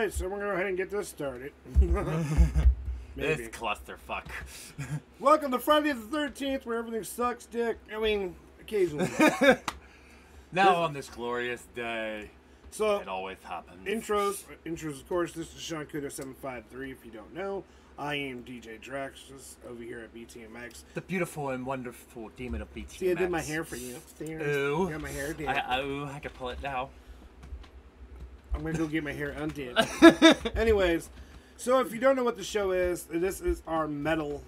right, so we're gonna go ahead and get this started. This clusterfuck. Welcome to Friday the Thirteenth, where everything sucks, dick. I mean, occasionally. now on this glorious day, So it always happens. intros, intros. Of course, this is Sean Kudo seven five three. If you don't know, I am DJ Draxius over here at BTMX. The beautiful and wonderful demon of BT. See, I did my hair for you. Ooh. Got my hair I, ooh, I can pull it now. I'm gonna go get my hair undid. Anyways, so if you don't know what the show is, this is our metal.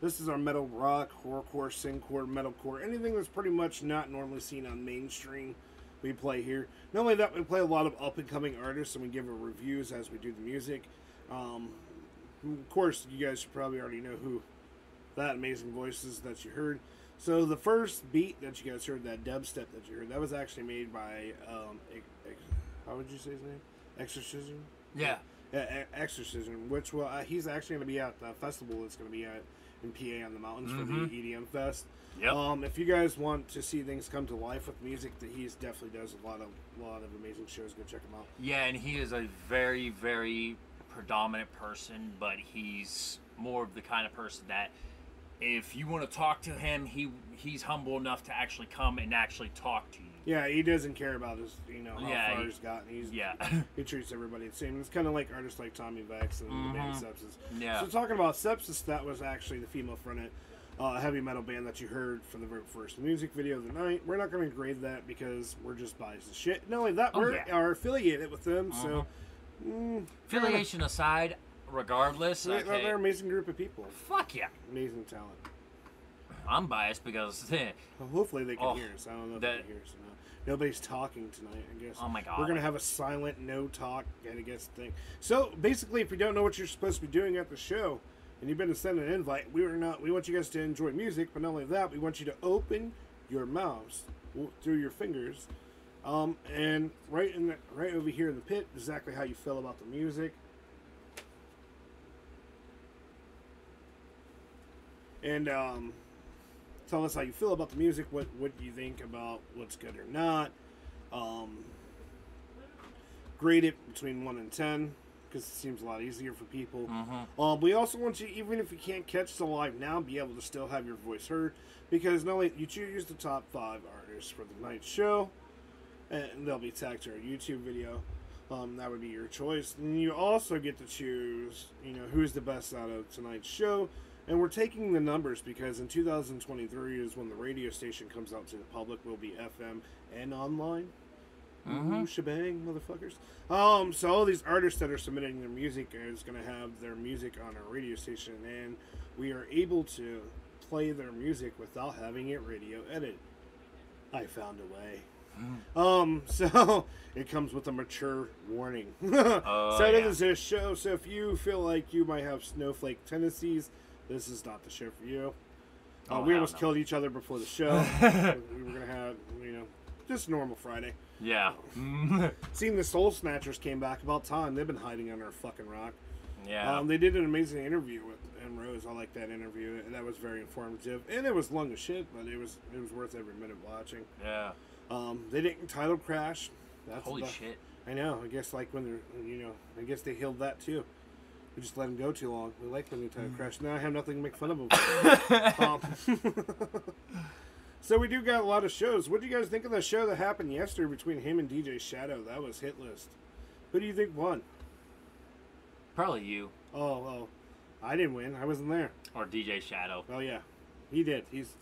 This is our metal rock, horrorcore, synthcore, metalcore, anything that's pretty much not normally seen on mainstream. We play here. Not only that, we play a lot of up and coming artists, and we give reviews as we do the music. Um, of course, you guys should probably already know who that amazing voice is that you heard. So the first beat that you guys heard, that dubstep that you heard, that was actually made by um, how would you say his name? Exorcism. Yeah. Yeah, E- Exorcism, which will uh, he's actually going to be at the festival that's going to be at in PA on the mountains for Mhm. the EDM Fest. Yep. Um, if you guys want to see things come to life with music, that he's definitely does a lot of lot of amazing shows. Go check him out. Yeah, and he is a very, very predominant person, but he's more of the kind of person that if you want to talk to him, he he's humble enough to actually come and actually talk to you. Yeah, he doesn't care about his you know how Yeah, far he- he's gotten. He's Yeah. he treats everybody the same. It's kind of like artists like Tommy Vex and the band Mhm. Sepsis. Yeah. So talking about Sepsis, that was actually the female fronted uh, heavy metal band that you heard for the very first music video of the night. We're not going to grade that because we're just biased as shit. Not only that, Oh, we're yeah. Are affiliated with them, so mm, Affiliation aside, regardless, they're, okay, they're an amazing group of people, fuck yeah. amazing talent. I'm biased because Well, hopefully they can Oh, hear us. I don't know if that- they can hear us. Nobody's talking tonight, I guess. Oh my God. We're gonna have a silent, no talk, and I guess thing. So basically, if you don't know what you're supposed to be doing at the show, and you've been sent an invite, we are not. We want you guys to enjoy music, but not only that, we want you to open your mouths through your fingers, um, and right in the, right over here in the pit, exactly how you feel about the music. And um, tell us how you feel about the music. What what do you think about what's good or not? Um, grade it between one and ten because it seems a lot easier for people. Um, we also want you, even if you can't catch the live now, be able to still have your voice heard because not only you choose the top five artists for the night show, and they'll be tagged to our YouTube video. Um, that would be your choice. And you also get to choose, you know, who's the best out of tonight's show. And we're taking the numbers because in 2023 is when the radio station comes out to the public. Will be FM and online. Ooh, shebang, motherfuckers. Um, so all these artists that are submitting their music is going to have their music on our radio station, and we are able to play their music without having it radio edited. I found a way. Um, so it comes with a mature warning. Oh, so yeah. this is a show. So if you feel like you might have snowflake tendencies, this is not the show for you. Uh, Oh, we almost no. killed each other before the show. we were gonna have, you know, just normal Friday. yeah, Seeing the Soul Snatchers came back about time. They've been hiding under a fucking rock. yeah. Um, they did an amazing interview with M Rose. I like that interview. That was very informative, and it was long as shit, but it was it was worth every minute watching. yeah. Um, they didn't title crash. That's Holy the- shit. I know. I guess like when they're you know I guess they healed that too. We just let him go too long. We like when they title crash. Now I have nothing to make fun of them. um, so we do got a lot of shows. What do you guys think of the show that happened yesterday between him and DJ Shadow? That was hit list. Who do you think won? Probably you Oh, oh, I didn't win. I wasn't there. or DJ Shadow. Oh yeah, he did. He's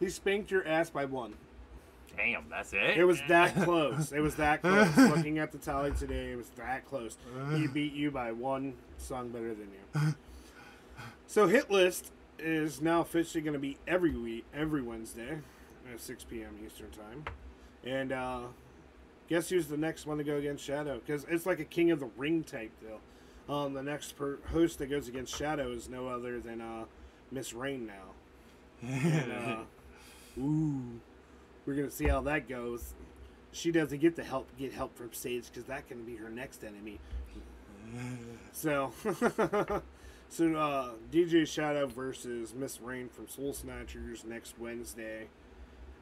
he spanked your ass by one. Damn, that's it. It was that close. It was that close. Looking at the tally today, it was that close. He beat you by one song better than you. So hit list is now officially going to be every week, every Wednesday at 6 p.m. Eastern time. And uh, guess who's the next one to go against Shadow? Because it's like a King of the Ring type deal. Um, the next per- host that goes against Shadow is no other than uh, Miss Rain now. And, uh, ooh, we're gonna see how that goes. She doesn't get to help get help from Sage because that can be her next enemy. So, so uh, DJ Shadow versus Miss Rain from Soul Snatchers next Wednesday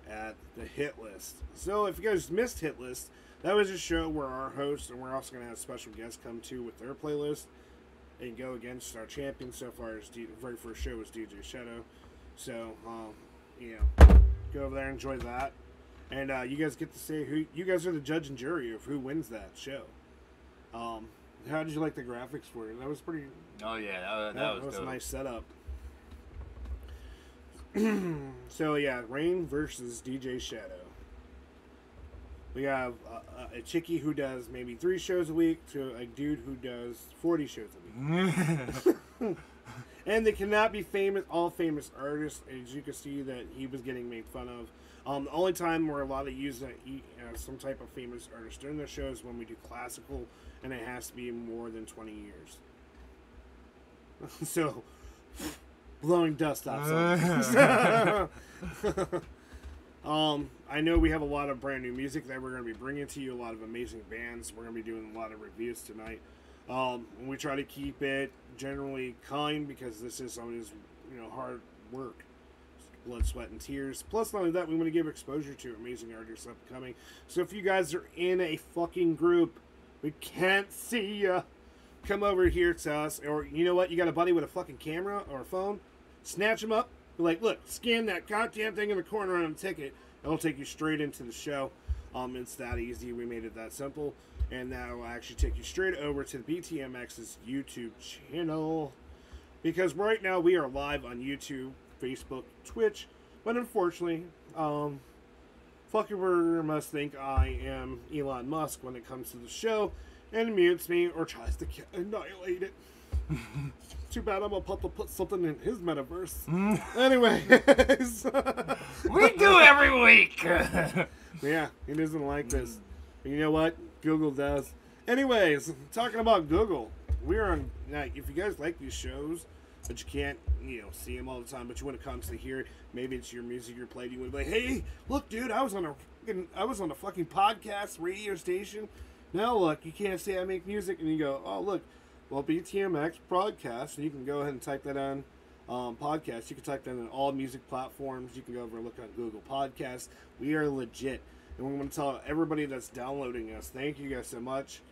at the Hit List. So if you guys missed Hit List, that was a show where our host and we're also going to have special guests come to with their playlist and go against our champion so far. As D- very first show was DJ Shadow. So um, you know, go over there and enjoy that. And uh, you guys get to say who you guys are the judge and jury of who wins that show. Um, how did you like the graphics for it? That was pretty. Oh yeah, that, that, That, was, was a nice setup. so yeah, Rain versus DJ Shadow. We have uh, a chickie who does maybe three shows a week to a dude who does forty shows a week. and they cannot be famous, all famous artists. As you can see, that he was getting made fun of. Um, the only time we're allowed to use that uh, some type of famous artist during the show is when we do classical, and it has to be more than twenty years. so, blowing dust off. um, I know we have a lot of brand new music that we're going to be bringing to you. A lot of amazing bands. We're going to be doing a lot of reviews tonight. Um, we try to keep it generally kind because this is somebody's you know hard work, blood, sweat, and tears. Plus, not only that, we want to give exposure to amazing artists upcoming. So if you guys are in a fucking group, we can't see ya. Come over here to us, or you know what? You got a buddy with a fucking camera or a phone. Snatch him up. Be like, look, scan that goddamn thing in the corner on a ticket. It'll take you straight into the show. Um, it's that easy. We made it that simple, and that will actually take you straight over to the BTMX's YouTube channel. Because right now we are live on YouTube, Facebook, Twitch, but unfortunately, um, Fuckerberger must think I am Elon Musk when it comes to the show, and mutes me or tries to annihilate it. Too bad I'm about to put, something in his metaverse. Anyways, we do every week. yeah, he doesn't like this. You know what? Google does. Anyways, talking about Google, we're on. Now, if you guys like these shows, but you can't, you know, see them all the time, but you want to constantly hear it. Maybe it's your music you're playing. You to be like, hey, look, dude, I was on a, fucking- I was on a fucking podcast radio station. Now look, you can't say I make music, and you go, oh look, well BTMX broadcast, and you can go ahead and type that on. Um, podcast. You can type that in all music platforms. You can go over and look on Google Podcasts. We are legit, and we want to tell everybody that's downloading us, thank you guys so much.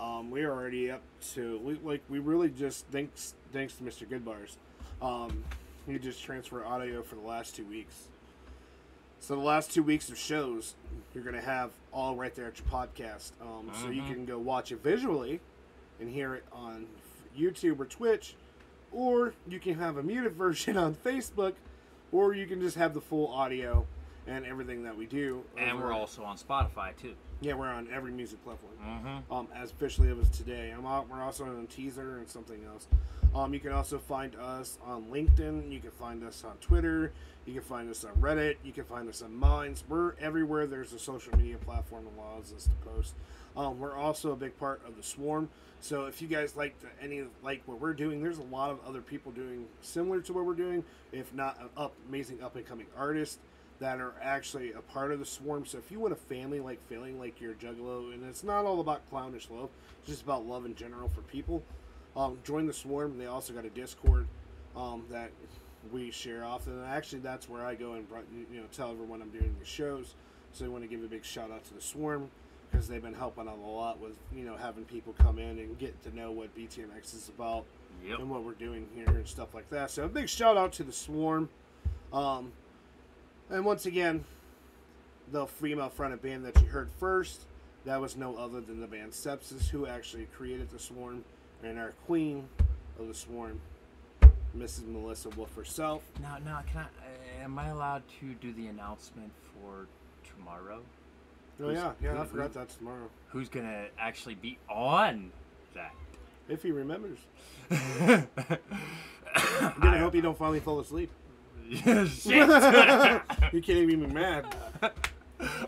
Um, we are already up to we like we really just thanks thanks to Mr. Goodbars. Um, he just transferred audio for the last two weeks. So the last two weeks of shows, you're gonna have all right there at your podcast. Um, So you can go watch it visually, and hear it on YouTube or Twitch, or you can have a muted version on Facebook, or you can just have the full audio and everything that we do. and we're also on Spotify too. yeah, we're on every music platform. Mm-hmm. Um, as officially of us today, I'm out, we're also on Deezer and something else. Um, you can also find us on LinkedIn. You can find us on Twitter. You can find us on Reddit. You can find us on Minds. We're everywhere. There's a social media platform that allows us to post. Um, we're also a big part of the Swarm. So if you guys like the, any like what we're doing, there's a lot of other people doing similar to what we're doing, if not up amazing up and coming artists that are actually a part of the swarm. So if you want a family like feeling like you're a juggalo, and it's not all about clownish love, it's just about love in general for people, um, join the swarm. They also got a Discord um, that we share often. And actually, that's where I go and you know tell everyone I'm doing the shows. So I want to give a big shout out to the swarm because they've been helping out a lot with you know having people come in and get to know what BTMX is about Yep. and what we're doing here and stuff like that. So a big shout out to the Swarm. Um, and once again, the female fronted band that you heard first, that was no other than the band Sepsis, who actually created the Swarm, and our queen of the Swarm, Mrs. Melissa Wolf herself. Now, now, can I? Uh, am I allowed to do the announcement for tomorrow? Oh Who's- yeah, yeah, I forgot who- that's tomorrow. Who's gonna actually be on that? If he remembers. Then I hope you don't finally fall asleep. You can't even be mad.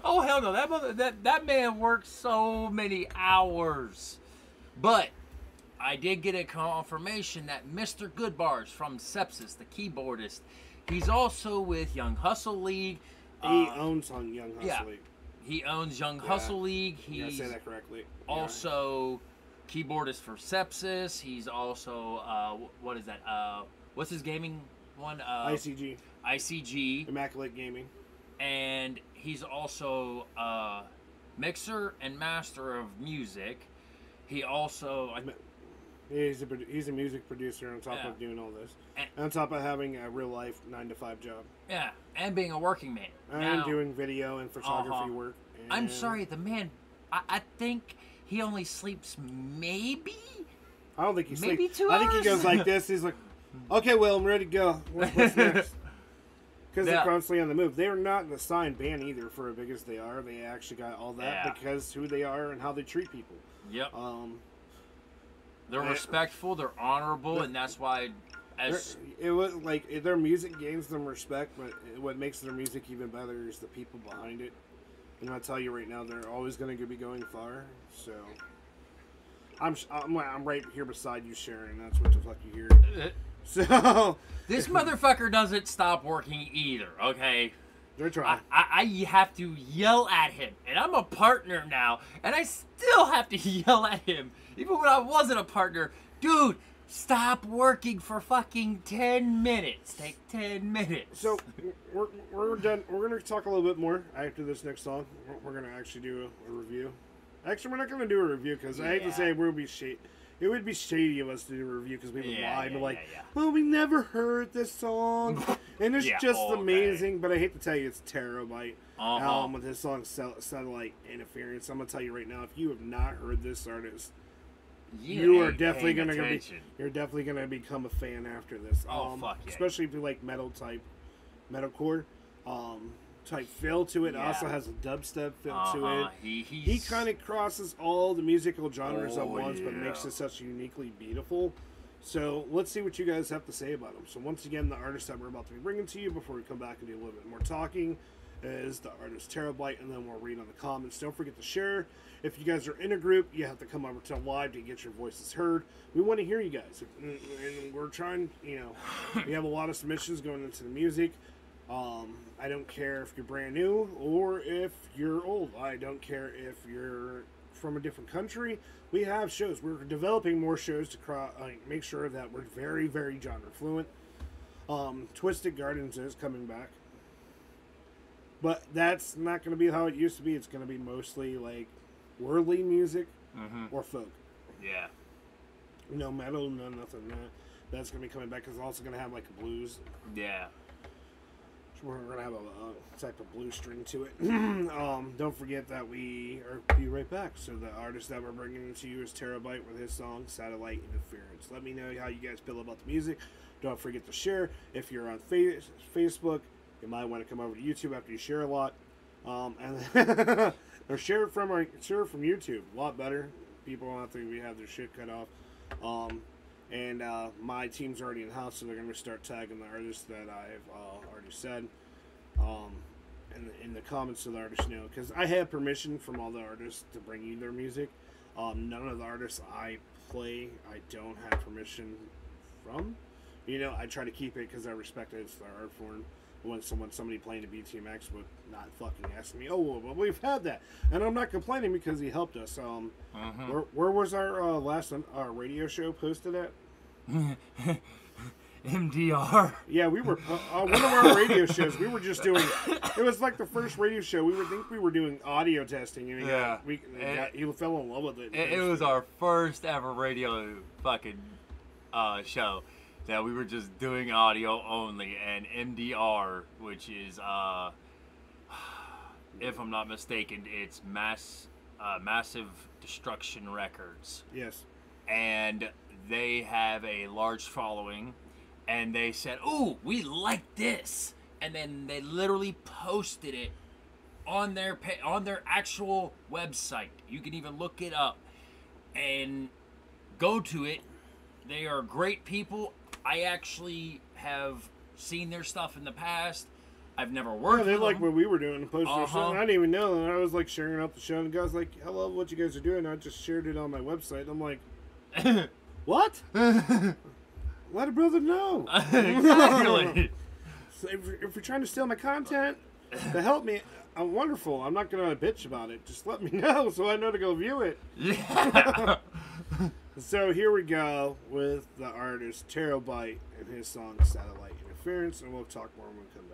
oh hell no! That mother, that that man worked so many hours, but I did get a confirmation that Mr. Goodbars from Sepsis, the keyboardist, he's also with Young Hustle League. He Uh, owns on Young Hustle yeah. League. he owns Young Yeah. Hustle League. Yeah, I say that correctly. Yeah. also keyboardist for Sepsis. He's also uh, what is that? Uh, what's his gaming one? Uh, ICG, ICG. Immaculate Gaming. and he's also a mixer and master of music. He also, I, He's a he's a music producer on top Yeah. of doing all this, And- on top of having a real life nine to five job, yeah, and being a working man. and Now, doing video and photography Uh-huh. work. I'm sorry, the man. I, I think he only sleeps maybe. I don't think he Maybe sleeps. two I think he goes like this. He's like, "Okay, Will, I'm ready to go. What- What's next?" Because they're constantly on the move. They are not the assigned band either, for as big as they are. They actually got all that Yeah. because who they are and how they treat people. Yep, Um, they're uh, respectful, they're honorable, and that's why, as it was like their music gains them respect, but what makes their music even better is the people behind it. And I'll tell you right now, they're always going to be going far. So. I'm, I'm I'm right here beside you, Sharon. That's what the fuck you hear. So this motherfucker doesn't stop working either. Okay. they're I, trying. I, I have to yell at him, and I'm a partner now, and I still have to yell at him, even when I wasn't a partner. Dude, stop working for fucking ten minutes. Take ten minutes. So we're, we're done. We're gonna talk a little bit more after this next song. We're, we're gonna actually do a, a review. Actually, we're not gonna do a review because I hate to say would be shady. It would be shady of us to do a review because we would Yeah, lie and be yeah, like, yeah. "Well, we never heard this song," and it's just okay. amazing. But I hate to tell you, it's Terabyte Uh-huh. album with his song "Satellite Interference." I'm gonna tell you right now, if you have not heard this artist, you, are ain't definitely paying gonna be, you're definitely gonna become a fan after this. Oh, um, fuck yeah. Especially if you like metal type, metalcore, um, type feel to it. Yeah. Also has a dubstep feel to Uh-huh. it. He, He kind of crosses all the musical genres at Oh, once, but makes it such uniquely beautiful. So let's see what you guys have to say about him. So once again, the artist that we're about to be bringing to you before we come back and do a little bit more talking is the artist Terabyte, and then we'll read on the comments. Don't forget to share. If you guys are in a group, you have to come over to live to get your voices heard. We want to hear you guys, and we're trying. You know, we have a lot of submissions going into the music. Um, I don't care if you're brand new or if you're old. I don't care if you're from a different country. We have shows. We're developing more shows to cro- uh, make sure that we're very, very genre fluent. Um, Twisted Gardens is coming back, but that's not going to be how it used to be. It's going to be mostly like worldly music Mhm. or folk. Yeah. No metal, no nothing. No. That's going to be coming back. It's also going to have like blues Yeah. We're gonna have a, a type of blue string to it. um, don't forget that we are be right back. So the artist that we're bringing to you is Terabyte with his song "Satellite Interference." Let me know how you guys feel about the music. Don't forget to share. If you're on fa- Facebook, you might want to come over to YouTube after you share a lot. Um, and or share it from our share it from YouTube. A lot better. People don't have to we have their shit cut off. Um, and uh, my team's already in house, so they're to start tagging the artists that I've uh, already said um, in, the, in the comments so the artists know. Because I have permission from all the artists to bring you their music. Um, none of the artists I play, I don't have permission from. You know, I try to keep it because I respect it. It's the art form. When someone somebody playing the BTMX would not fucking ask me, oh, well, well, we've had that, and I'm not complaining because he helped us. Um, Mhm. where, where was our uh, last one, our radio show posted at? MDR. Yeah, we were uh, uh, one of our radio shows. We were just doing. It was like the first radio show. We would think we were doing audio testing, and Yeah. we And- got, he fell in love with it. It, it was our first ever radio fucking uh, show that we were just doing audio only, and MDR, which is, uh, if I'm not mistaken, it's mass uh, massive destruction records, yes. and they have a large following, and they said, "Ooh, we like this," and then they literally posted it on their pa- on their actual website. You can even look it up and go to it. They are great people. I actually have seen their stuff in the past. I've never Yeah, worked they with like them. what we were doing. Posted Uh-huh. and I didn't even know. And I was like sharing out the show, and the guy's like, "I love what you guys are doing." I just shared it on my website. I'm like, "What? Let a brother know." exactly. So if, you're- if you're trying to steal my content to help me, I'm wonderful. I'm not gonna bitch about it. Just let me know so I know to go view it. yeah. So here we go with the artist Terabyte and his song "Satellite Interference," and we'll talk more when we come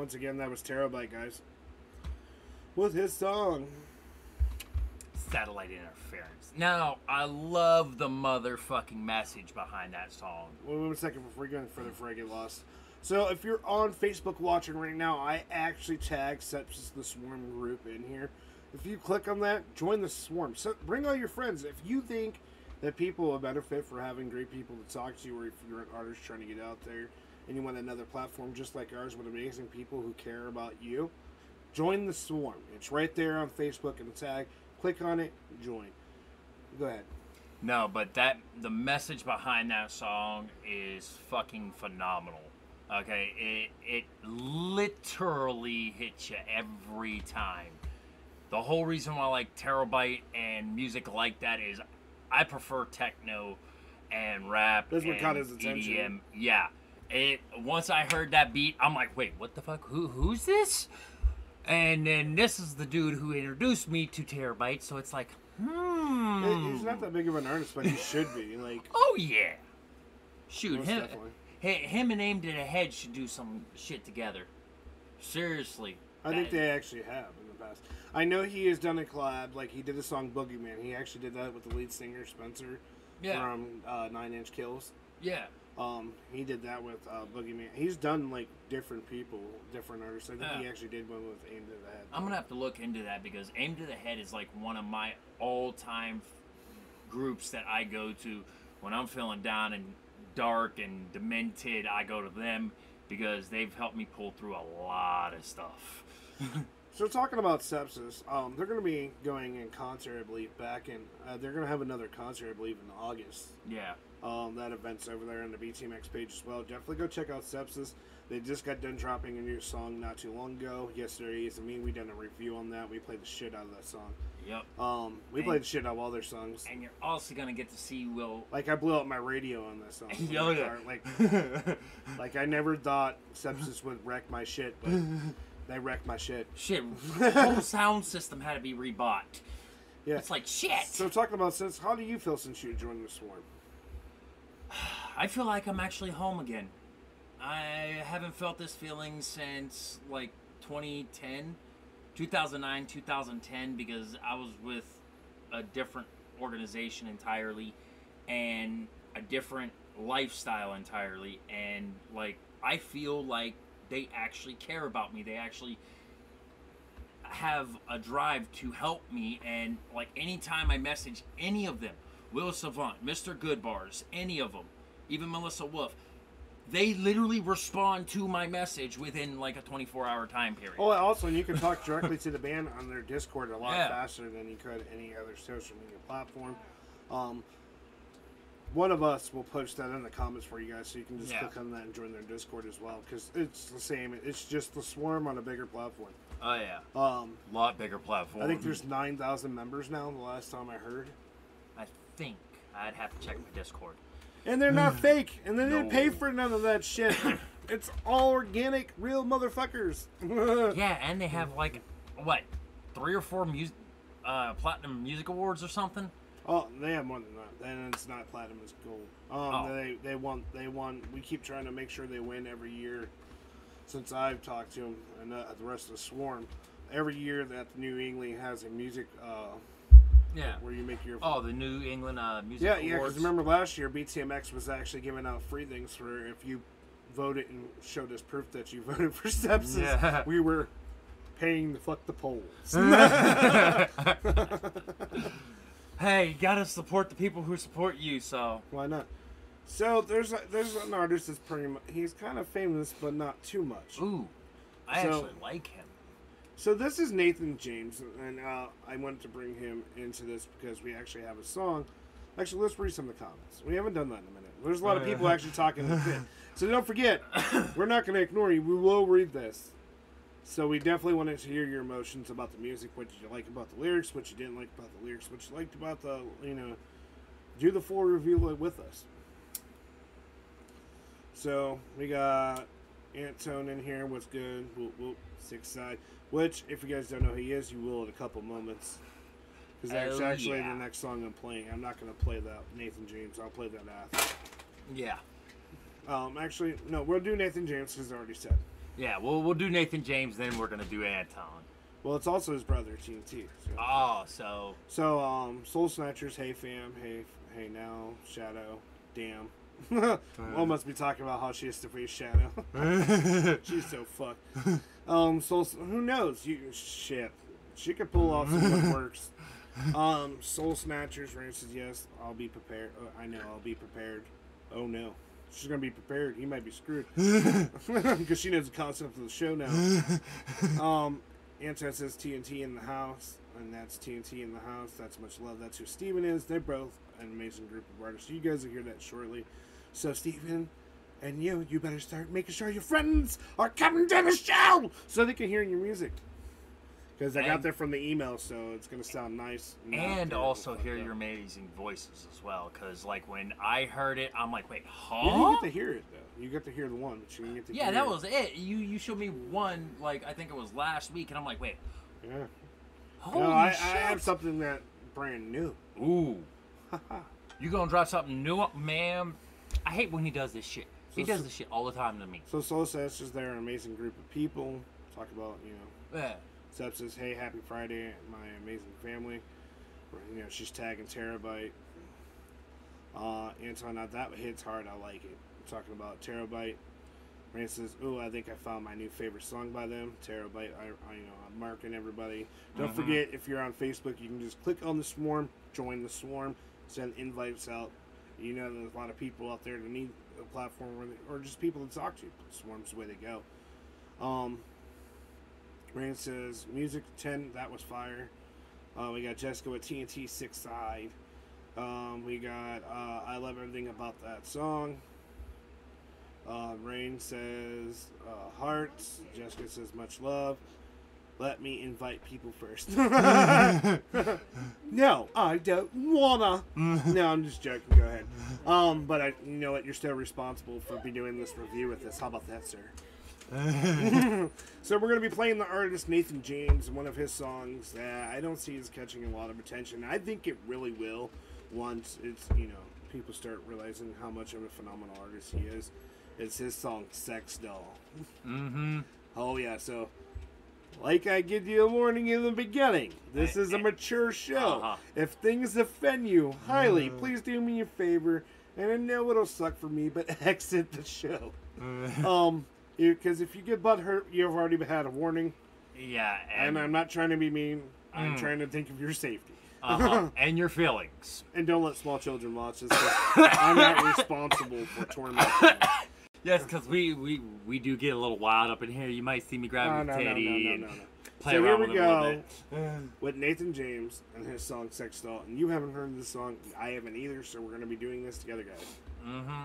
once again, that was Terabyte, guys. With his song. Satellite interference. Now, I love the motherfucking message behind that song. Wait one second before we go any further before I get lost. So, if you're on Facebook watching right now, I actually tag Sepsis the Swarm group in here. If you click on that, join the Swarm. So, bring all your friends. If you think that people will benefit for having great people to talk to, or if you're an artist trying to get out there and you want another platform just like ours with amazing people who care about you, join the Swarm. It's right there on Facebook and the tag. Click on it, join. Go ahead. No, but that the message behind that song is fucking phenomenal. Okay, it it literally hits you every time. The whole reason why I like Terabyte and music like that is I prefer techno and rap That's what and caught his attention. EDM. Yeah. It once I heard that beat, I'm like, wait, what the fuck? Who who's this? And then this is the dude who introduced me to Terabyte, so it's like, hmm. He's not that big of an artist, but he should be. Like, Oh yeah. Shoot, him, hi- him and Aim to a Head should do some shit together. Seriously. I think they actually have in the past. I know he has done a collab, like he did a song Boogeyman. He actually did that with the lead singer Spencer Yeah. from uh, Nine Inch Kills. Yeah. Um, he did that with uh, Boogeyman. He's done like different people, different artists. I think he actually did one with Aim to the Head. I'm gonna have to look into that because Aim to the Head is like one of my all-time groups that I go to when I'm feeling down and dark and demented. I go to them because they've helped me pull through a lot of stuff. So talking about sepsis, um, they're going to be going in concert, I believe, back in. Uh, they're going to have another concert, I believe, in August. Yeah. Um, that event's over there on the BTMX page as well. Definitely go check out Sepsis. They just got done dropping a new song not too long ago. Yesterday is I mean we done a review on that. We played the shit out of that song. Yep. Um, we And- played the shit out of all their songs. And you're also gonna get to see Will. Like I blew up my radio on that song. Oh, yeah. Like like I never thought Sepsis would wreck my shit, but they wrecked my shit. shit, whole sound system had to be rebought. Yeah. It's like shit. So talking about since how do you feel since you joined the swarm? I feel like I'm actually home again. I haven't felt this feeling since like 2010, 2009, 2010 because I was with a different organization entirely and a different lifestyle entirely and like I feel like they actually care about me. They actually have a drive to help me and like anytime I message any of them, Will Savant, Mr. Goodbars, any of them, even Melissa Wolf, they literally respond to my message within like a 24 hour time period. Oh, also, and you can talk directly to the band on their Discord a lot Yeah. faster than you could any other social media platform. Um, one of us will post that in the comments for you guys, so you can just Yeah. click on that and join their Discord as well, because it's the same. It's just the Swarm on a bigger platform. Oh yeah, Um, lot bigger platform. I think there's nine thousand members now. The last time I heard, think I'd have to check my Discord. and they're not fake, and they didn't No. pay for none of that shit. it's all organic, real motherfuckers. Yeah, and they have like what three or four music uh, platinum music awards or something. Oh, they have more than that. And it's not platinum; it's gold. Um, Oh. they they won. They won. We keep trying to make sure they win every year. Since I've talked to them and uh, the rest of the swarm, every year that New England has a music uh, Yeah. where you make your Oh, the New England uh, music yeah yeah. Because remember last year BTMX was actually giving out free things for if you voted and showed us proof that you voted for sepsis. Yeah. We were paying to fuck the polls. hey, you gotta support the people who support you. So Why not? So there's a, there's an artist that's pretty much he's kind of famous but not too much. ooh, I So- actually like him. So this is Nathan James, and uh, I wanted to bring him into this because we actually have a song. Actually, let's read some of the comments. We haven't done that in a minute. There's a lot of people actually talking in the pit. So don't forget, we're not going to ignore you. We will read this. So we definitely wanted to hear your emotions about the music, what did you like about the lyrics, what you didn't like about the lyrics, what you liked about the, you know, do the full review with us. So we got Antone in here. What's good? Whoop, whoop, six side. Which, if you guys don't know who he is, you will in a couple moments. Because that's Oh, actually yeah. the next song I'm playing. I'm not going to play that Nathan James. I'll play that after. Yeah, Um, actually, no, we'll do Nathan James because I already said. yeah. We'll we'll do Nathan James, then we're gonna do Anton. Well, it's also his brother TNT. So, Oh, so so um, Soul Snatchers, hey fam, hey, hey now, Shadow, damn. One must be talking about how she has to face Shadow. She's so fucked. Um, Soul, who knows? You shit. She could pull off some good works. Um, Soul Snatchers, Rain says yes. I'll be prepared. Uh, I know I'll be prepared. Oh no, she's gonna be prepared. He might be screwed because she knows the concept of the show now. Um, Anton says TNT in the house, and that's TNT in the house. That's much love. That's who Steven is. They're both an amazing group of artists. So you guys will hear that shortly. So Stephen and you, you better start making sure your friends are coming to the show so they can hear your music. Because I got And- that from the email, so it's gonna sound nice. and also hear your amazing voices as well. Cause like when I heard it, I'm like, wait, huh? You didn't get to hear it though. You got to hear the one, but you didn't get to Yeah, that it. was it. You you showed me one like I think it was last week, and I'm like, wait, Yeah. holy no, I, I have something that brand new. Ooh, you gonna drop something new, man? I hate when he does this shit. He So- does this shit all the time to me. So Soul Sisters, they're an amazing group of people. Talk about you know Yeah. Seb says, "Hey, happy Friday, my amazing family." You know, she's tagging Terabyte. Uh, Anton, now that hits hard. I like it. talking about Terabyte. Rand says, "Ooh, I think I found my new favorite song by them, Terabyte." I, I you know, I'm marking everybody. Don't Mhm. forget, if you're on Facebook, you can just click on the swarm, join the swarm, send invites out. You know, there's a lot of people out there that need a platform, they, or just people to talk to. Swarm's the way they go. Um, Rain says music ten. That was fire. Uh, we got Jessica with TNT Six Side. Um, we got uh, I love everything about that song. Uh, Rain says uh, hearts. Jessica says much love. Let me invite people first. no, I don't wanna. no, I'm just joking. Go ahead. Um, but I, you know what? You're still responsible for be doing this review with us. How about that, sir? so we're gonna be playing the artist Nathan James, one of his songs that I don't see is catching a lot of attention. I think it really will once it's you know people start realizing how much of a phenomenal artist he is. It's his song "Sex Doll." Mm-hmm. Oh yeah, so like I give you a warning in the beginning, this is a mature show. Uh-huh. If things offend you highly, please do me a favor, and I know it'll suck for me, but exit the show. um, because if you get butthurt, you've already had a warning, Yeah, and and I'm not trying to be mean. I'm Mm. trying to think of your safety. uh-huh, and your feelings. And don't let small children watch this. I'm not responsible for tormenting. Yes, because we, we we do get a little wild up in here. You might see me grab No, your no, teddy no, no, no. play So here around we with it a little go. with Nathan James and his song Sex Doll. And you haven't heard this song. I haven't either, so we're going to be doing this together, guys. Mm-hmm.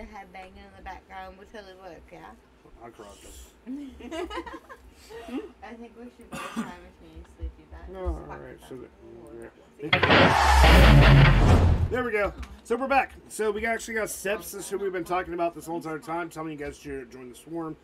The headbanging in the background would totally work, yeah? I cropped it. I think we should make time between sleepy back. No, alright, so There we go. So we're back. So we actually got Sepsis, who we've been talking about this whole entire time, telling you guys to join the swarm.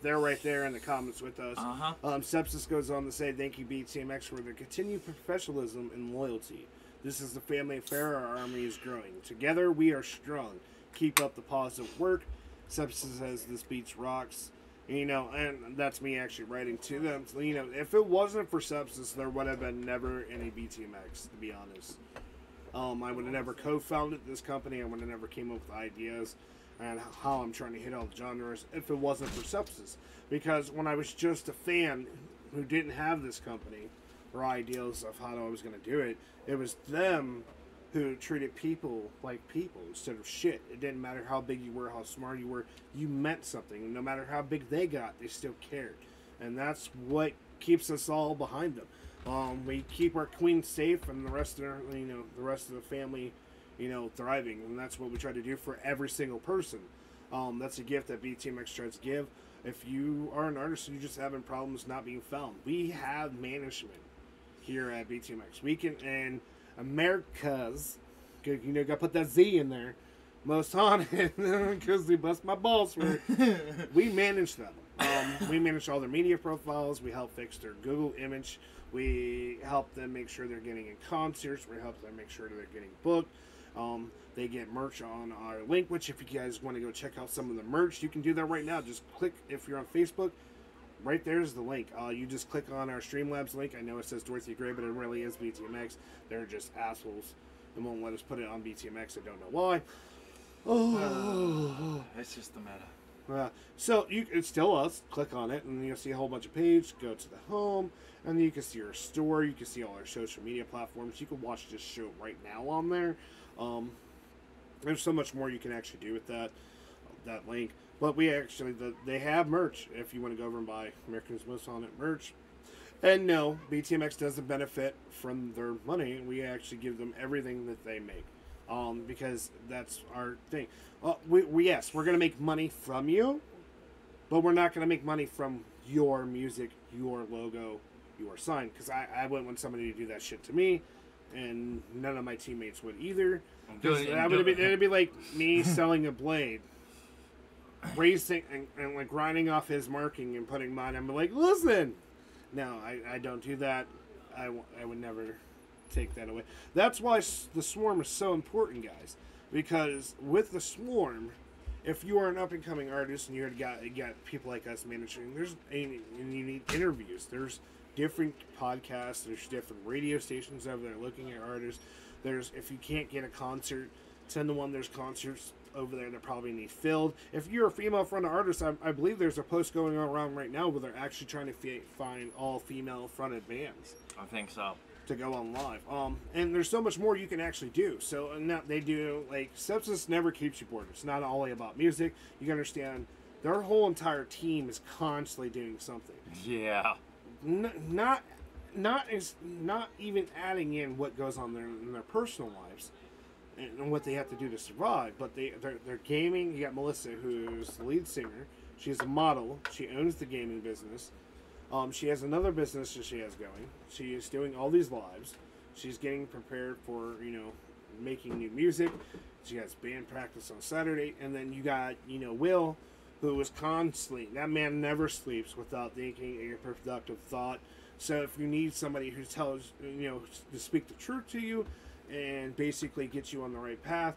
They're right there in the comments with us. Uh-huh. Um, Sepsis goes on to say, "Thank you, BTMX, for their continued professionalism and loyalty. This is the family affair. Our army is growing. Together, we are strong. Keep up the positive work. Sepsis says this beats rocks. You know, and that's me actually writing to them. You know, if it wasn't for Sepsis, there would have been never any BTMX, to be honest. Um, I would have never co-founded this company. I would have never came up with ideas and how I'm trying to hit all the genres if it wasn't for Sepsis. Because when I was just a fan who didn't have this company or ideas of how I was going to do it, it was them who treated people like people instead of shit. It didn't matter how big you were, how smart you were, you meant something. No matter how big they got, they still cared. And that's what keeps us all behind them. Um, we keep our queen safe and the rest of our, you know the rest of the family, you know, thriving, and that's what we try to do for every single person. Um, that's a gift that BTMX tries to give. If you are an artist and you're just having problems not being found, we have management here at BTMX. We can and America's, good, you know, got to put that Z in there. Most haunted because they bust my balls for we manage them. Um, we manage all their media profiles. We help fix their Google image. We help them make sure they're getting in concerts. We help them make sure they're getting booked. Um, they get merch on our link, which if you guys want to go check out some of the merch, you can do that right now. Just click if you're on Facebook. Right there's the link. Uh, you just click on our Streamlabs link. I know it says Dorothy Gray, but it really is BTMX. They're just assholes and won't let us put it on BTMX. I don't know why. Oh. It's just the meta. Uh, so you it's still us. Click on it, and you'll see a whole bunch of pages. Go to the home, and then you can see our store. You can see all our social media platforms. You can watch this show right now on there. Um, there's so much more you can actually do with that that link. But we actually the, they have merch if you want to go over and buy Americans Most Haunted merch. And no, BTMX doesn't benefit from their money. We actually give them everything that they make, um, because that's our thing. Uh, we, we yes, we're gonna make money from you, but we're not gonna make money from your music, your logo, your sign. Because I, I wouldn't want somebody to do that shit to me, and none of my teammates would either. Would be it'd be like me selling a blade, raising and, and like grinding off his marking and putting mine. I'm like, listen, no, I, I don't do that. I, w- I would never take that away. That's why the swarm is so important, guys. Because with the swarm, if you are an up and coming artist and you got you got people like us managing, there's and you need interviews. There's different podcasts. There's different radio stations over there looking at artists. There's if you can't get a concert, ten to one. There's concerts over there that probably need filled. If you're a female fronted artist, I, I believe there's a post going around right now where they're actually trying to fi- find all female fronted bands I think so. to go on live. Um, and there's so much more you can actually do. So and that they do like sepsis never keeps you bored. It's not only about music. You can understand their whole entire team is constantly doing something. Yeah. N- not not is not even adding in what goes on their, in their personal lives and, what they have to do to survive. But they they're, they're gaming. You got Melissa, who's the lead singer. She's a model. She owns the gaming business. Um, she has another business that she has going. She is doing all these lives. She's getting prepared for you know making new music. She has band practice on Saturday, and then you got you know Will, who is constantly that man never sleeps without thinking a productive thought. So if you need somebody who tells you know to speak the truth to you, and basically get you on the right path,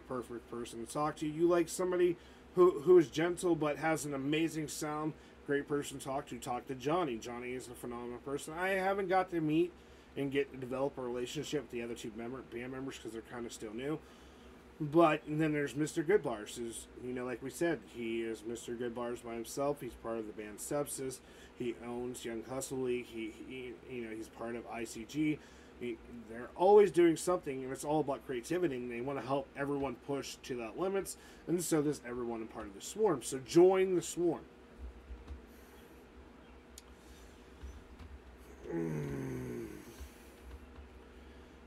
perfect person to talk to. You like somebody who who is gentle but has an amazing sound, great person to talk to. Talk to Johnny. Johnny is a phenomenal person. I haven't got to meet and get develop a relationship with the other two member band members because they're kind of still new. But then there's Mr. Goodbars, who's you know like we said, he is Mr. Goodbars by himself. He's part of the band Sepsis. He owns Young Hustle League. He, he you know he's part of ICG. He, they're always doing something, and it's all about creativity. And they want to help everyone push to that limits, and so does everyone in part of the swarm. So join the swarm. Mm.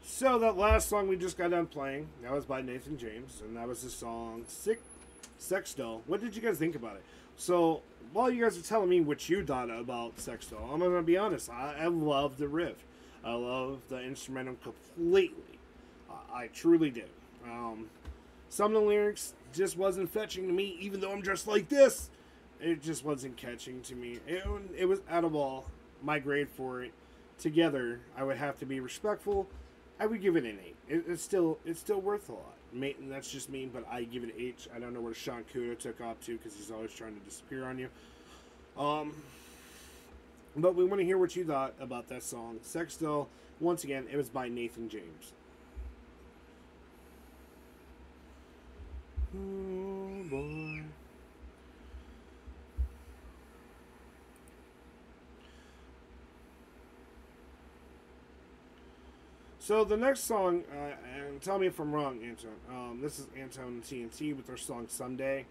So that last song we just got done playing, that was by Nathan James, and that was the song "Sick Sex Doll." What did you guys think about it? So while you guys are telling me what you thought about Sex Doll, I'm gonna be honest. I, I love the riff. I love the instrumental completely. I, I truly do. Um, some of the lyrics just wasn't fetching to me, even though I'm dressed like this. It just wasn't catching to me. It, it was out of my grade for it. Together, I would have to be respectful. I would give it an eight. It, it's still it's still worth a lot. ma- that's just me, but I give it an H. I don't know where Sean Kudo took off to because he's always trying to disappear on you. Um, but we want to hear what you thought about that song. Sex Doll, once again, it was by Nathan James. Oh boy. So the next song, uh, and tell me if I'm wrong, Anton. Um, this is Anton TNT with their song "Someday."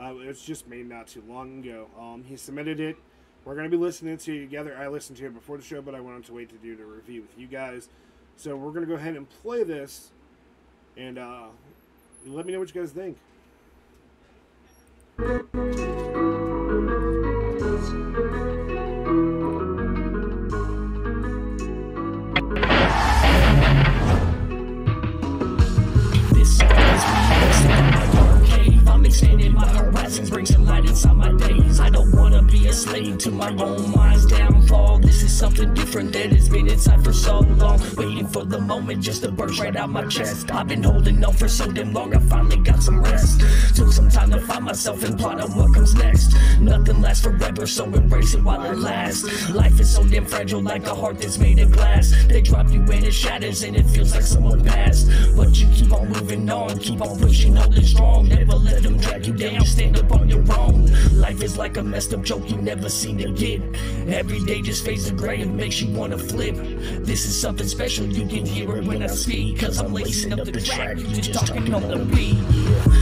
Uh, it was just made not too long ago. Um, he submitted it. We're gonna be listening to it together. I listened to it before the show, but I wanted to wait to do the review with you guys. So we're gonna go ahead and play this, and uh, let me know what you guys think. Extending my horizons, bring some light inside my days. I don't wanna be a slave to my own mind's downfall. This is something different that has been inside for so long. Waiting for the moment just to burst right out my chest. I've been holding on for so damn long, I finally got some rest. Took some time to find myself and plot on what comes next. Nothing lasts forever, so embrace it while it lasts. Life is so damn fragile, like a heart that's made of glass. They drop you in it shatters, and it feels like someone passed. But you keep on moving on, keep on pushing, holding strong. Never let them drag you down, stand up on your own. Life is like a messed up joke you never seen it again. Every day just fades to gray and makes you wanna flip. This is something special, you can hear it when I speak. Cause I'm lacing up the track, you just talking on the beat.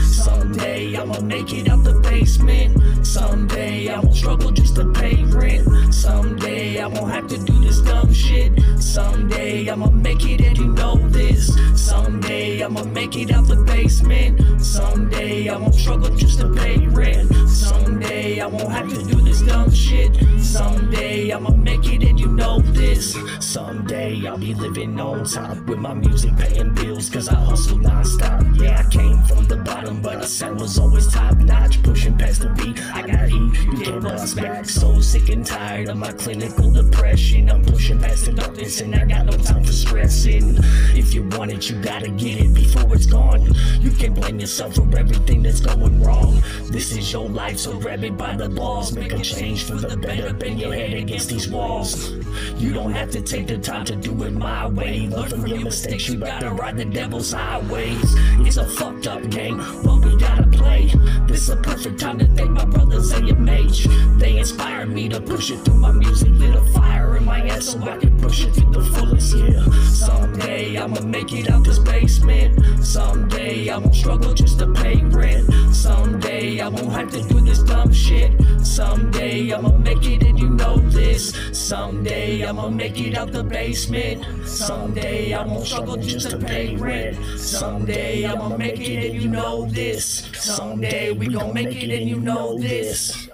Someday I'ma make it out the basement. Someday I won't struggle just to pay rent. Someday I won't have to do this dumb shit. Someday I'ma make it and you know this. Someday I'ma make it out the basement. Someday I won't struggle just to pay rent. Someday I won't have to do this dumb shit. Someday I'ma make it and you know this. Someday I'll be living on top with my music paying bills cause I hustle non-stop. Yeah, I came from the bottom, but I sound was always top notch. Pushing past the beat, I got heat, you can't back. So sick and tired of my clinical depression. I'm pushing past the darkness and I got no time for stressing. If you want it, you gotta get it before it's gone. You can blame yourself for everything that's going wrong. This is your life, so grab it by the balls. Make a change for the better, bang your head against these walls. You don't have to take the time to do it my way. Learn from your mistakes, you gotta ride the devil's highways. It's a fucked up game, but we gotta play. This is a perfect time to thank my brothers AMH. They inspire me to push it through my music, lit a fire in my ass so I can push it to the fullest. Yeah, someday I'ma make it out this basement. Someday I won't struggle just to pay rent. Someday I won't have to do this dumb shit. Someday I'ma make it and you know this. Someday I'ma make it out the basement. Someday I won't struggle just to pay rent. Someday I'ma make it and you know this. Someday we gon' make it and you know this.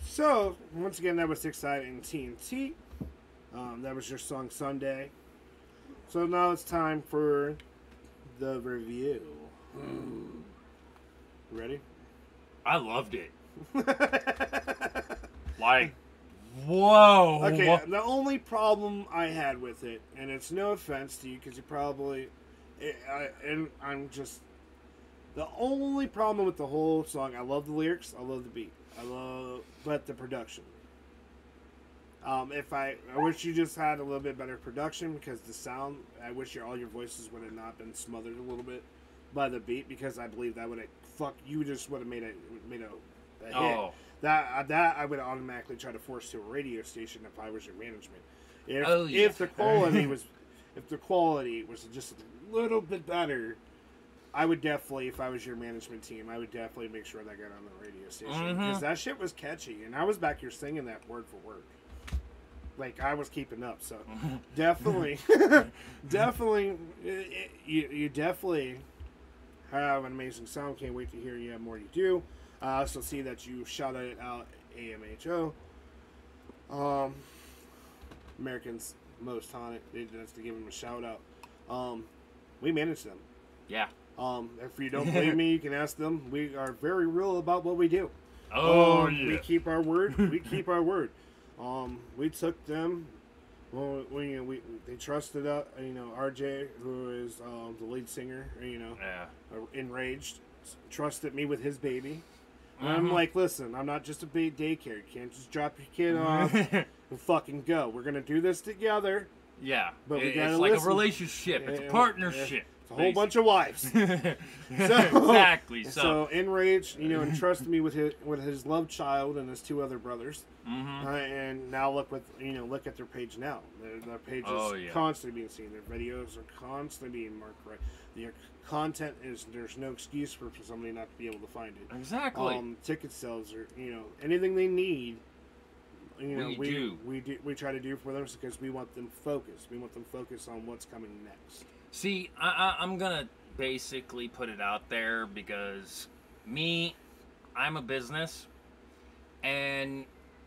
So, once again, that was Six TNT. Um, that was your song Sunday. So now it's time for the review. Hmm. Ready? I loved it. Like, whoa. Okay, the only problem I had with it, and it's no offense to you because you probably, it, I, and I'm just, the only problem with the whole song, I love the lyrics, I love the beat, I love, but the production. Um, if I, I wish you just had a little bit better production because the sound, I wish your all your voices would have not been smothered a little bit by the beat because I believe that would have fuck you just would have made a made a, a hit. Oh. That uh, that I would automatically try to force to a radio station if I was your management. If Oh, yeah. if the quality was if the quality was just a little bit better, I would definitely if I was your management team, I would definitely make sure that got on the radio station because Mhm. that shit was catchy and I was back here singing that word for word. Like I was keeping up, so definitely, definitely, it, you, you definitely have an amazing sound. Can't wait to hear you have more you do. I also see that you shouted it out AMHO. Um, Americans Most Haunted. They just to give them a shout out. Um, we manage them. Yeah. Um, if you don't believe me, you can ask them. We are very real about what we do. Oh, Um, We keep our word. We keep our word. Um, we took them Well, we, we they trusted uh, you know RJ, who is um, the lead singer, you know, Yeah. uh, enraged, trusted me with his baby. And I'm like, listen, I'm not just a big daycare. You can't just drop your kid off and fucking go. We're gonna do this together. yeah. But we It- gotta it's like listen. a relationship. It's a partnership. A whole bunch of wives. exactly. So, So enraged, you know, entrusted me with his with his love child and his two other brothers. mhm. Uh, and now look what you know. Look at their page now. Their, their page is Oh, yeah. constantly being seen. Their videos are constantly being marked right. Their content is there's no excuse for somebody not to be able to find it. exactly. Um, ticket sales or you know anything they need. You know, We we do. we do we try to do for them because we want them focused. We want them focused on what's coming next. See, I, I, I'm gonna basically put it out there because me, I'm a business, and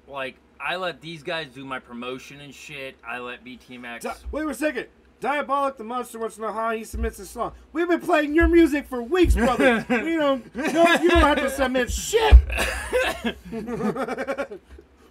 like I let these guys do my promotion and shit. I let BTMX. Di- wait a second. Diabolic the monster wants to know how he submits a song. We've been playing your music for weeks, brother. we don't. No, you don't have to submit shit.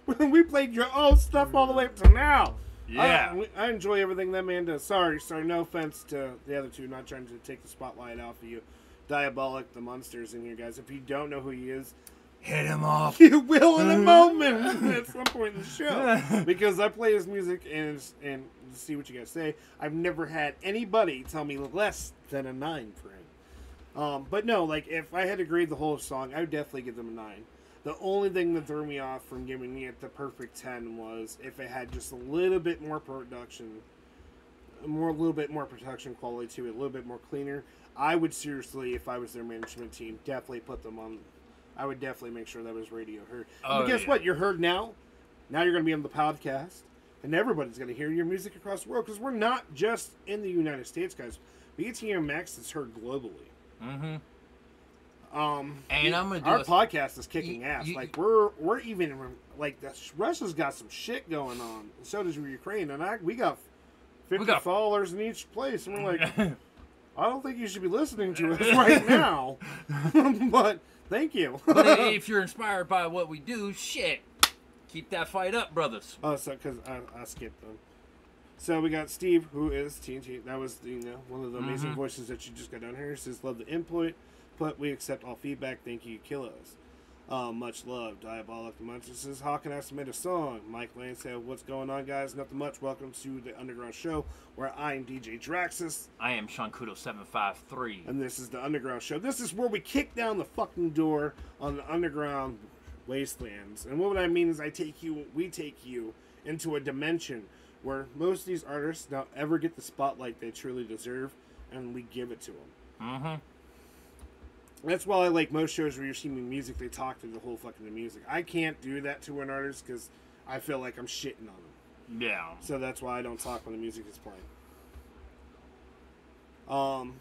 we played your old stuff all the way up to now. Yeah. I, I enjoy everything that man does. Sorry, sorry. No offense to the other two. Not trying to take the spotlight off of you. Diabolic the monsters in here, guys. If you don't know who he is, Hit him off. you will in a moment at some point in the show because I play his music and and see what you guys say. I've never had anybody tell me less than a nine for him. Um, but no, like if I had to grade the whole song, I would definitely give them a nine. The only thing that threw me off from giving it the perfect ten was if it had just a little bit more production, more a little bit more production quality to it, a little bit more cleaner. I would seriously, if I was their management team, definitely put them on. I would definitely make sure that was radio heard. Oh, but guess yeah. what? You're heard now. Now you're going to be on the podcast, and everybody's going to hear your music across the world because we're not just in the United States, guys. BTMX is heard globally. Mm-hmm. Um, And I'm gonna do our a- podcast is kicking You- ass. you- like we're we're even like the, Russia's got some shit going on. And so does Ukraine, and I we got fifty got- followers in each place, and we're like, I don't think you should be listening to us right now. but thank you. but if you're inspired by what we do, shit, keep that fight up, brothers. Oh, so because I, I skipped them. So we got Steve, who is TNT. That was you know one of the amazing Mhm. voices that you just got down here. Says love the input, but we accept all feedback. Thank you, Killos. Uh, much love, Diabolic the Munch. Says how can I submit a song? Mike Lane said, "What's going on, guys? Nothing much. Welcome to the Underground Show, where I am DJ Draxius, I am Sean Kudo seven five three. and this is the Underground Show. This is where we kick down the fucking door on the underground wastelands. And what I mean is, I take you, we take you into a dimension where most of these artists don't ever get the spotlight they truly deserve, and we give it to them. Mm-hmm. That's why I like most shows where you're seeing music, they talk through the whole fucking music. I can't do that to an artist because I feel like I'm shitting on them. Yeah. So that's why I don't talk when the music is playing. Um.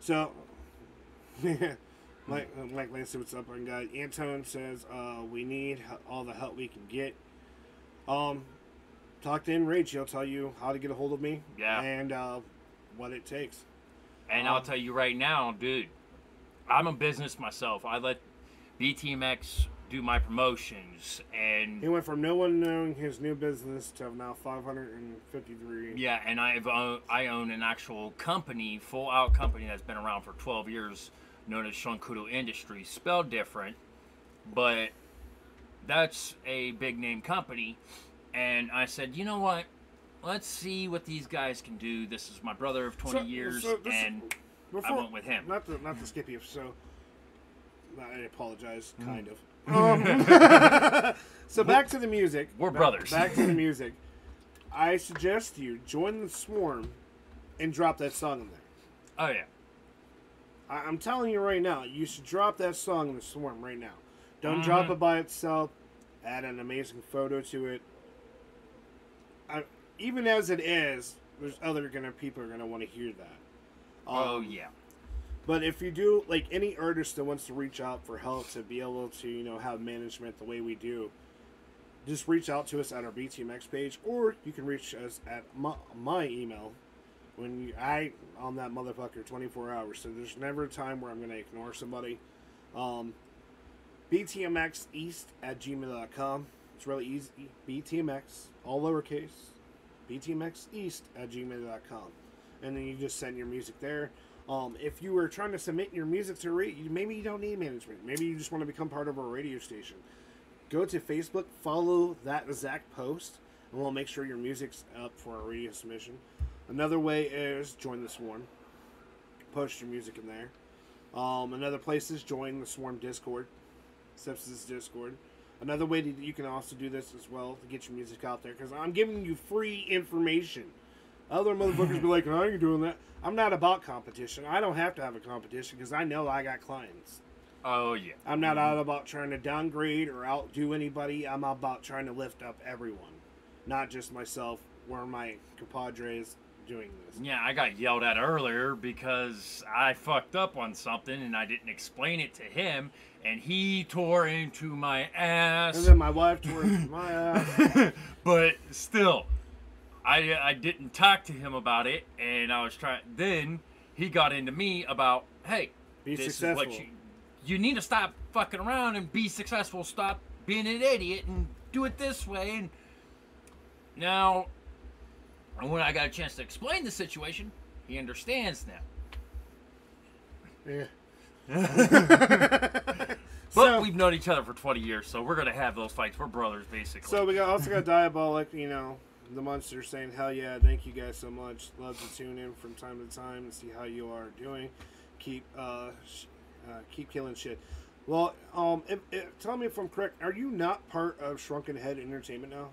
So, uh, Mike Lance, what's up, and guy? Antone says, uh, we need all the help we can get. Um, talk to Enrage. He'll tell you how to get a hold of me. Yeah. And uh, what it takes. And Um, I'll tell you right now, dude, I'm a business myself. I let BTMX do my promotions, and He went from no one knowing his new business to now 553. yeah, and I've own, I own an actual company, full out company that's been around for 12 years, known as Shunkudo Industries, spelled different, but that's a big name company. And I said, you know what? Let's see what these guys can do. This is my brother of 20 So- years, so and I went with him. Not to not to skip you. So I apologize, Mm. kind of. Um, so back to the music. We're Back- brothers. Back to the music. I suggest you join the swarm and drop that song in there. Oh yeah. I, I'm telling you right now, you should drop that song in the swarm right now. Don't drop Mhm. it by itself. Add an amazing photo to it. Even as it is, there's other gonna people are gonna want to hear that. Oh Um, yeah. But if you do, like any artist that wants to reach out for help to be able to, you know, have management the way we do, just reach out to us at our BTMX page, or you can reach us at my, my email. When you, I on that motherfucker twenty four hours, so there's never a time where I'm going to ignore somebody. Um, btmxeast at gmail.com. It's really easy. BTMX, all lowercase. Btmxeast at gmail.com. And then you just send your music there. Um, if you were trying to submit your music to rate, maybe you don't need management. Maybe you just want to become part of our radio station. Go to Facebook, follow that exact post, and we'll make sure your music's up for a radio submission. Another way is join the Swarm. Post your music in there. Um, another place is join the Swarm Discord. Sepsis Discord. Another way that you can also do this as well to get your music out there because I'm giving you free information. Other motherfuckers be like, "How are you doing that?" I'm not about competition. I don't have to have a competition because I know I got clients. Oh yeah. I'm not mm-hmm. out about trying to downgrade or outdo anybody. I'm about trying to lift up everyone, not just myself. Or my compadres doing this. Yeah, I got yelled at earlier because I fucked up on something and I didn't explain it to him, and he tore into my ass. And then my wife tore into my ass. but still, I I didn't talk to him about it, and I was trying. Then he got into me about, hey, Be this successful. is what you you need to stop fucking around and be successful. Stop being an idiot and do it this way. And now, when I got a chance to explain the situation, he understands now. Yeah. But So- we've known each other for 20 years, so we're gonna have those fights. We're brothers, basically. So we got also got Diabolic, you know, the monster saying, "Hell yeah, thank you guys so much. Love to tune in from time to time and see how you are doing. Keep uh, sh- uh keep killing shit." Well, um, if, if, tell me if I'm correct. Are you not part of Shrunken Head Entertainment now?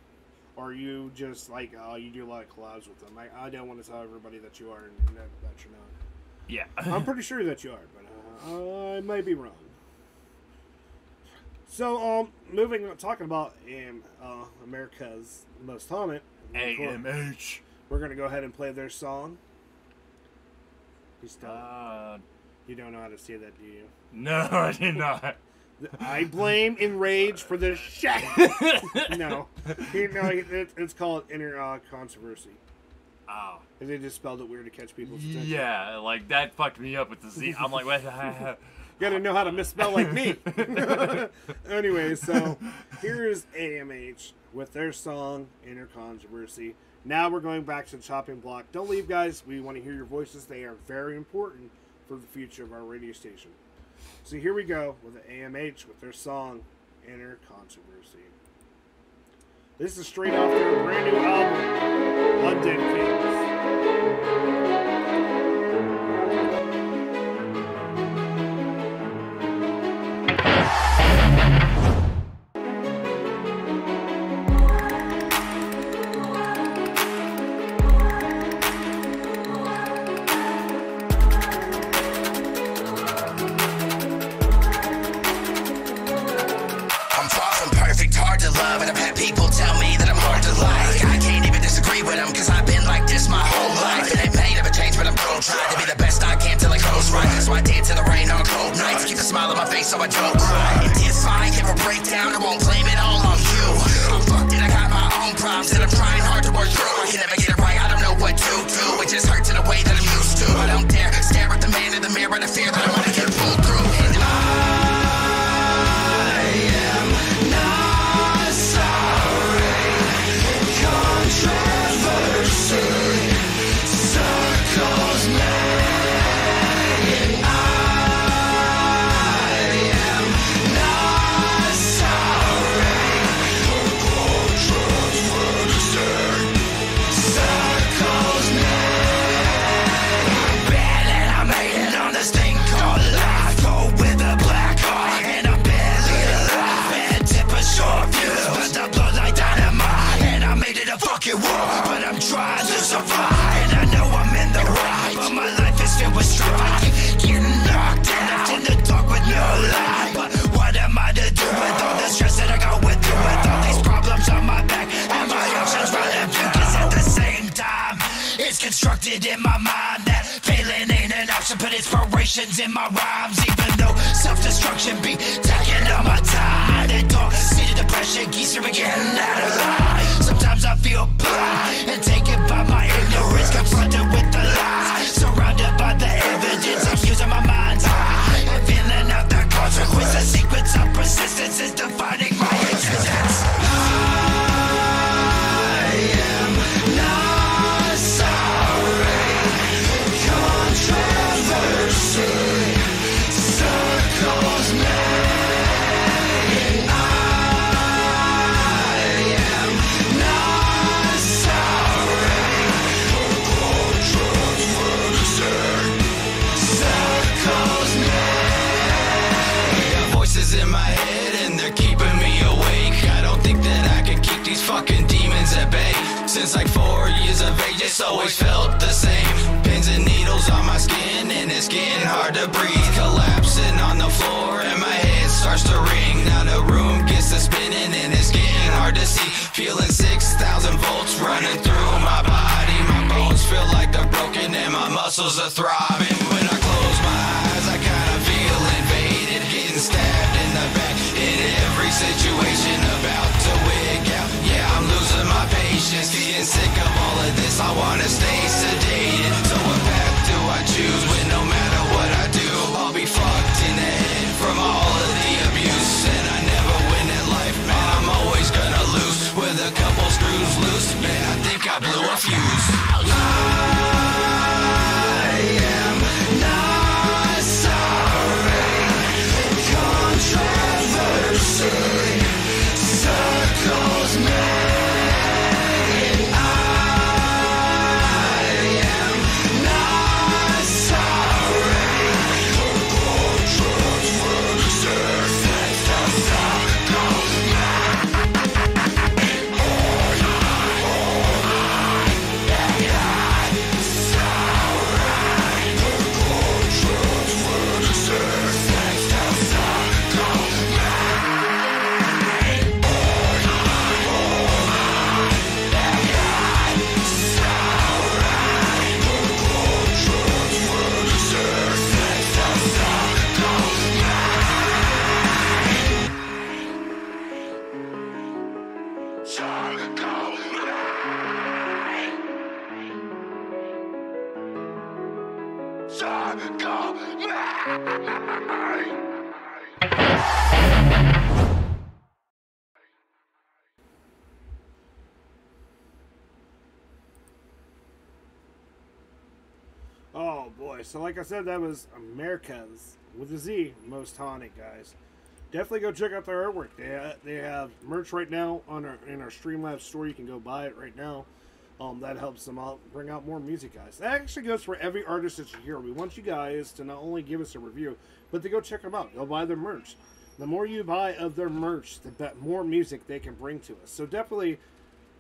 Or are you just like uh, you do a lot of collabs with them? I, I don't want to tell everybody that you are and that, that you're not. yeah. I'm pretty sure that you are, but uh, I might be wrong. So, um, moving on, talking about um, uh, America's Most Haunted, AMH. we're gonna go ahead and play their song. You still, Uh, you don't know how to say that, do you? no, I did not. I blame Enrage for this shit. no, you know, it, it's called inner uh, controversy. Oh. And they just spelled it weird to catch people's attention. Yeah, like that fucked me up with the Z. I'm like, what? Gotta know how to misspell like me. anyway, so here's AMH with their song Inner Controversy. Now we're going back to the chopping block. Don't leave, guys. We want to hear your voices. They are very important for the future of our radio station. So here we go with the AMH with their song Inner Controversy. This is straight off their brand new album, London Kings. I said, that was America's with a Z, most haunted guys. Definitely go check out their artwork. They they have merch right now on our in our Streamlabs store. You can go buy it right now. Um, that helps them out, bring out more music, guys. That actually goes for every artist that you hear. We want you guys to not only give us a review, but to go check them out. Go buy their merch. The more you buy of their merch, the more music they can bring to us. So definitely,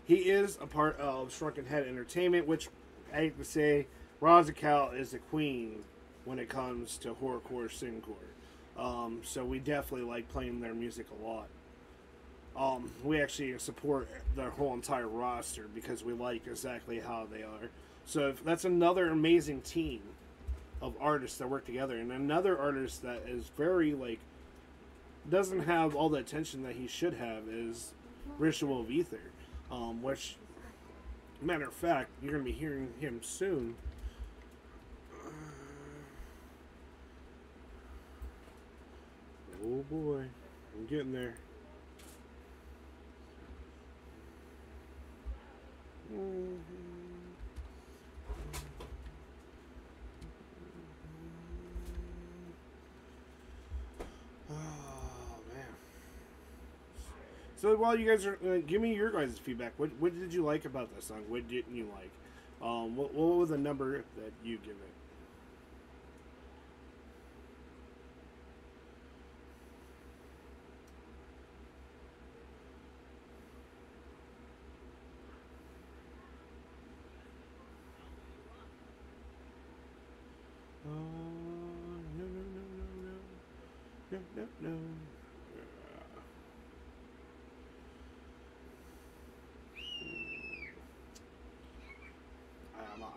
he is a part of Shrunken Head Entertainment, which I hate to say, Rozakal is the queen when it comes to horrorcore, synthcore. Um, so we definitely like playing their music a lot. Um, we actually support their whole entire roster because we like exactly how they are. So that's another amazing team of artists that work together, and another artist that is very like doesn't have all the attention that he should have is Ritual of Ether, um, which, matter of fact, you're gonna be hearing him soon. Oh boy, I'm getting there. Oh man. So while you guys are, uh, give me your guys' feedback. What what did you like about this song? What didn't you like? Um, what what was the number that you give it?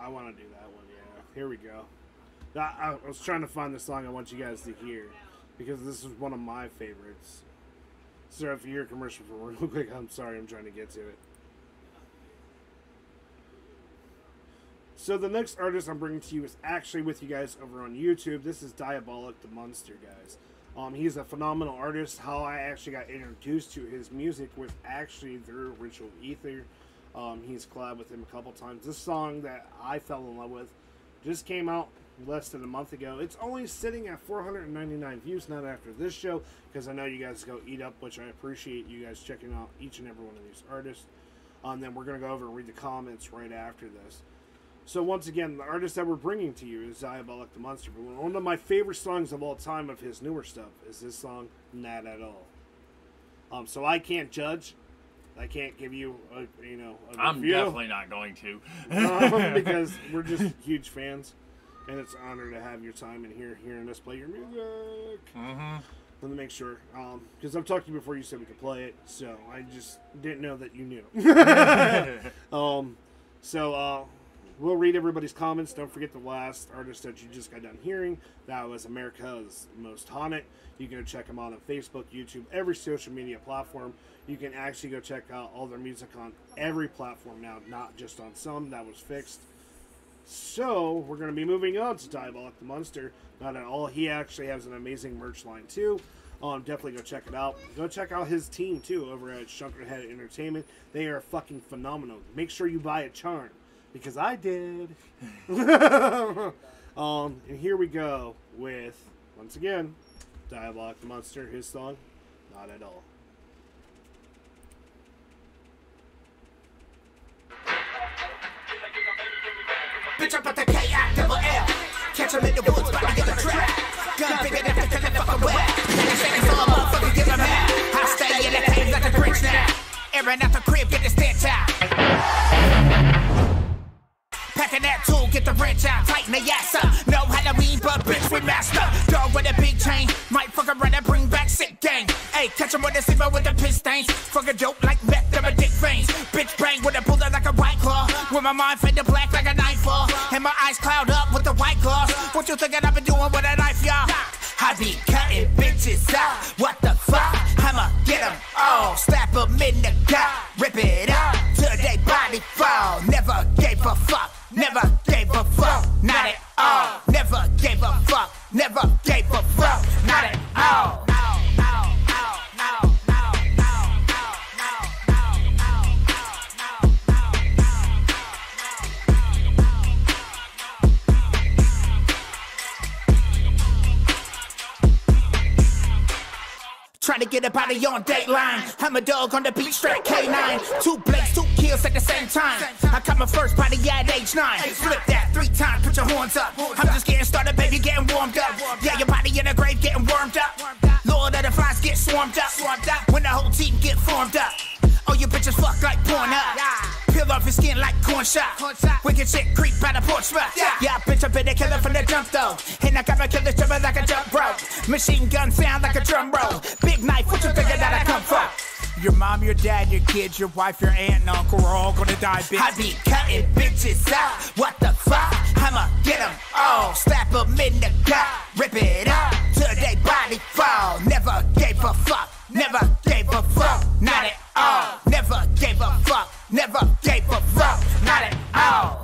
I want to do that one. Yeah, here we go. I, was trying to find the song I want you guys to hear because this is one of my favorites. So if you hear a commercial for real quick, I'm sorry, I'm trying to get to it. So the next artist I'm bringing to you is actually with you guys over on YouTube. This is Diabolic the Monster, guys. Um, he's a phenomenal artist. How I actually got introduced to his music was actually through Ritual Ether. Um, he's collabed with him a couple times. This song that I fell in love with just came out less than a month ago. It's only sitting at 499 views, not after this show, because I know you guys go eat up, which I appreciate you guys checking out each and every one of these artists. Um, then we're going to go over and read the comments right after this. So once again, the artist that we're bringing to you is Diabolic the Monster. But one of my favorite songs of all time of his newer stuff is this song, Not At All. Um, so I can't judge I can't give you a you know. A I'm review, definitely not going to. um, because we're just huge fans, and it's an honor to have your time in here hearing us play your music. Mm-hmm. Let me make sure, because I've talked to you before. You said we could play it, so I just didn't know that you knew. um, so uh, we'll read everybody's comments. Don't forget the last artist that you just got done hearing. That was America's Most Haunted. You can go check them out on Facebook, YouTube, every social media platform. You can actually go check out all their music on every platform now, not just on some. That was fixed. So we're going to be moving on to Diabolic the Monster. Not at all. He actually has an amazing merch line too. Um, definitely go check it out. Go check out his team too over at Shrunken Head Entertainment. They are fucking phenomenal. Make sure you buy a charm because I did. um, and here we go with once again Diabolic the Monster. His song, not at all. Bitch, I'm about to K.I. double L. Catch him in the woods, about to get a trap. Gun bigger than the it fucking wet. Niggas saying so, motherfucker, give him hell. I stay in the cave like a Grinch now. Airing out the crib, get the stench out. Packing that tool, get the wrench out, tighten the ass up. No Halloween, but bitch, we master. Dog with a big chain, might fuck around and bring back sick gang. Hey, catch him with a zipper with the piss stains. Fuck a dope like meth, them a dick veins. Bitch bang with a bullet like a white claw. With my mind fade to black like a knife fall. And my eyes cloud up with the white claws. What you thinking I've been doing with a knife, y'all? I be cutting bitches out. What the fuck? I'ma get them all. Slap them in the gut. Rip it up till they body fall. Never gave a fuck. Never gave a fuck. Not at all. Never gave a fuck. Never gave a fuck. Not at all. Trying to get a body on Dateline. I'm a dog on the beat, straight K9. Two blades, two kills at the same time. I caught my first body at age nine. Flip that three times, put your horns up. I'm just getting started, baby, getting warmed up. Yeah, your body in the grave getting warmed up. Lord of the flies get swarmed up. When the whole team get formed up. Oh, you bitches fuck like porn up. Peel off your skin like corn shot. Wicked shit creep by the porch spot. Yeah, bitch, I been a killer from the jump though. And I got my killer jumping like a jump bro. Machine gun sound like a drum roll. Big knife, what you thinking that I come from? Your mom, your dad, your kids, your wife, your aunt, and uncle are all gonna die, bitch. I be cutting bitches out. What the fuck? I'ma get them all. Slap them in the gut. Rip it up till they body fall. Never gave a fuck. Never gave a fuck. Not at all. Never gave a fuck. Never gave a fuck. Not at all.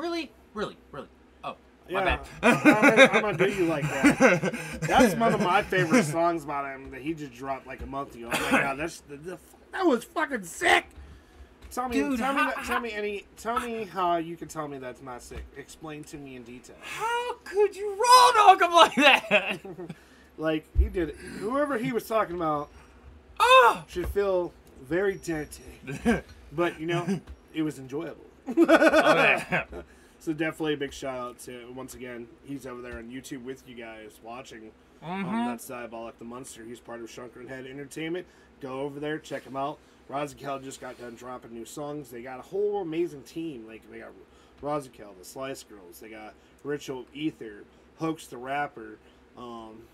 Really, really, really. Oh, my Yeah, bad. I'm, gonna, do you like that. That's one of my favorite songs about him that he just dropped like a month ago. Oh my god, that's the, the, that was fucking sick. Tell me, Dude, tell me, that, tell me any, tell me how you can tell me that's not sick. Explain to me in detail. How could you raw dog him like that? Like he did, whoever he was talking about Ah! should feel very dirty, but you know, it was enjoyable. Okay. So definitely a big shout out to once again he's over there on YouTube with you guys watching. Mm-hmm. Um, that's Diabolic the Monster. He's part of Shrunken Head Entertainment. Go over there, check him out. Rozikel just got done dropping new songs. They got a whole amazing team. Like they got Rozikel, the Slice Girls. They got Ritual Ether, Hoax the Rapper. Um,